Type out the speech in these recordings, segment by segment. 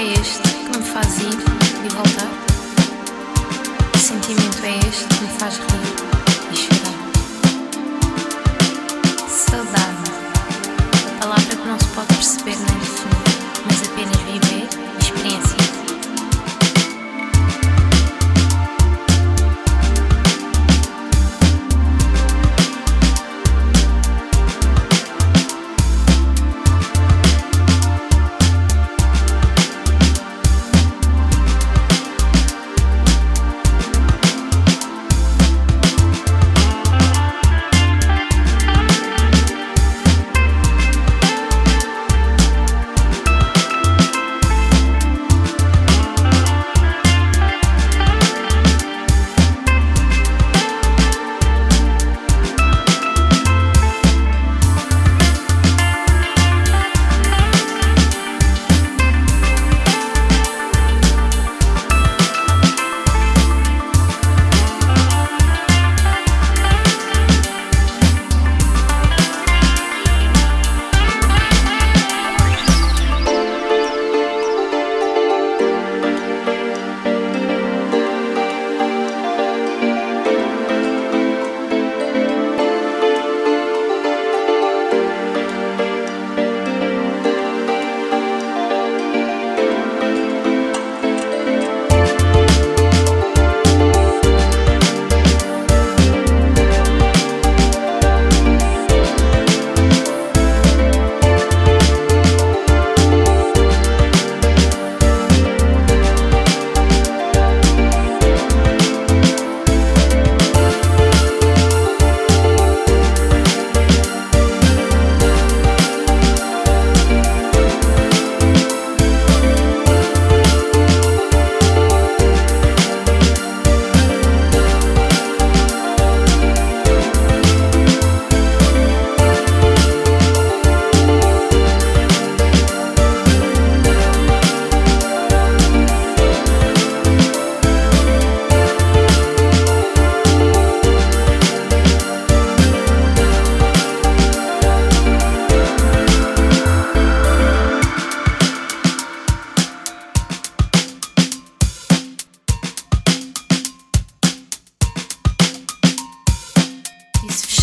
é este que me faz ir e voltar? Que sentimento é este que me faz rir?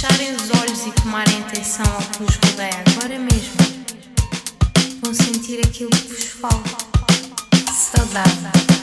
Fecharem os olhos e tomarem atenção ao que vos rodeia agora mesmo, vão sentir aquilo que vos falta. Saudade.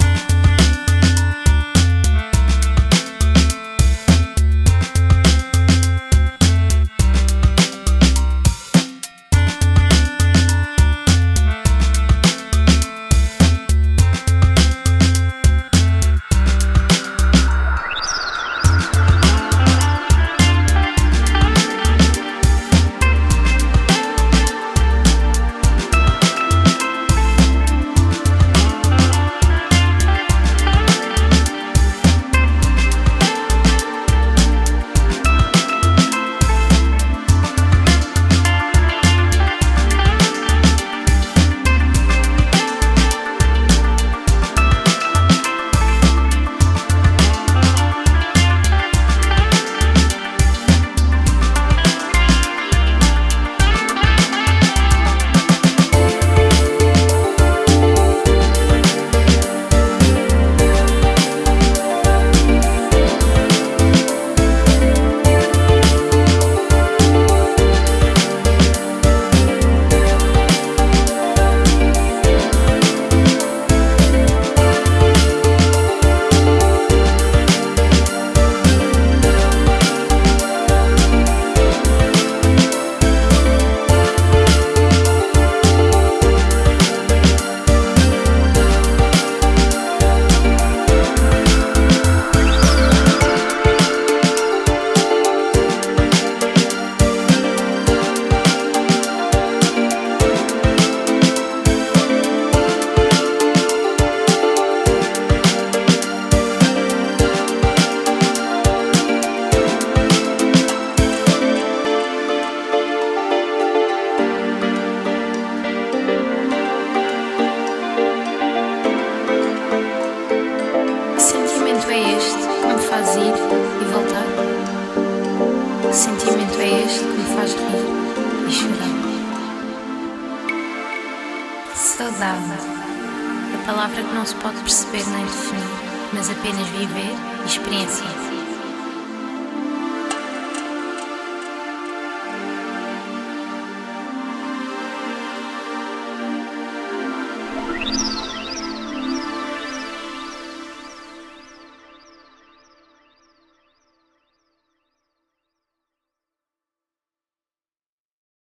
Sentimento é este que me faz rir e chorar? Saudade. A palavra que não se pode perceber nem definir, mas apenas viver experiência.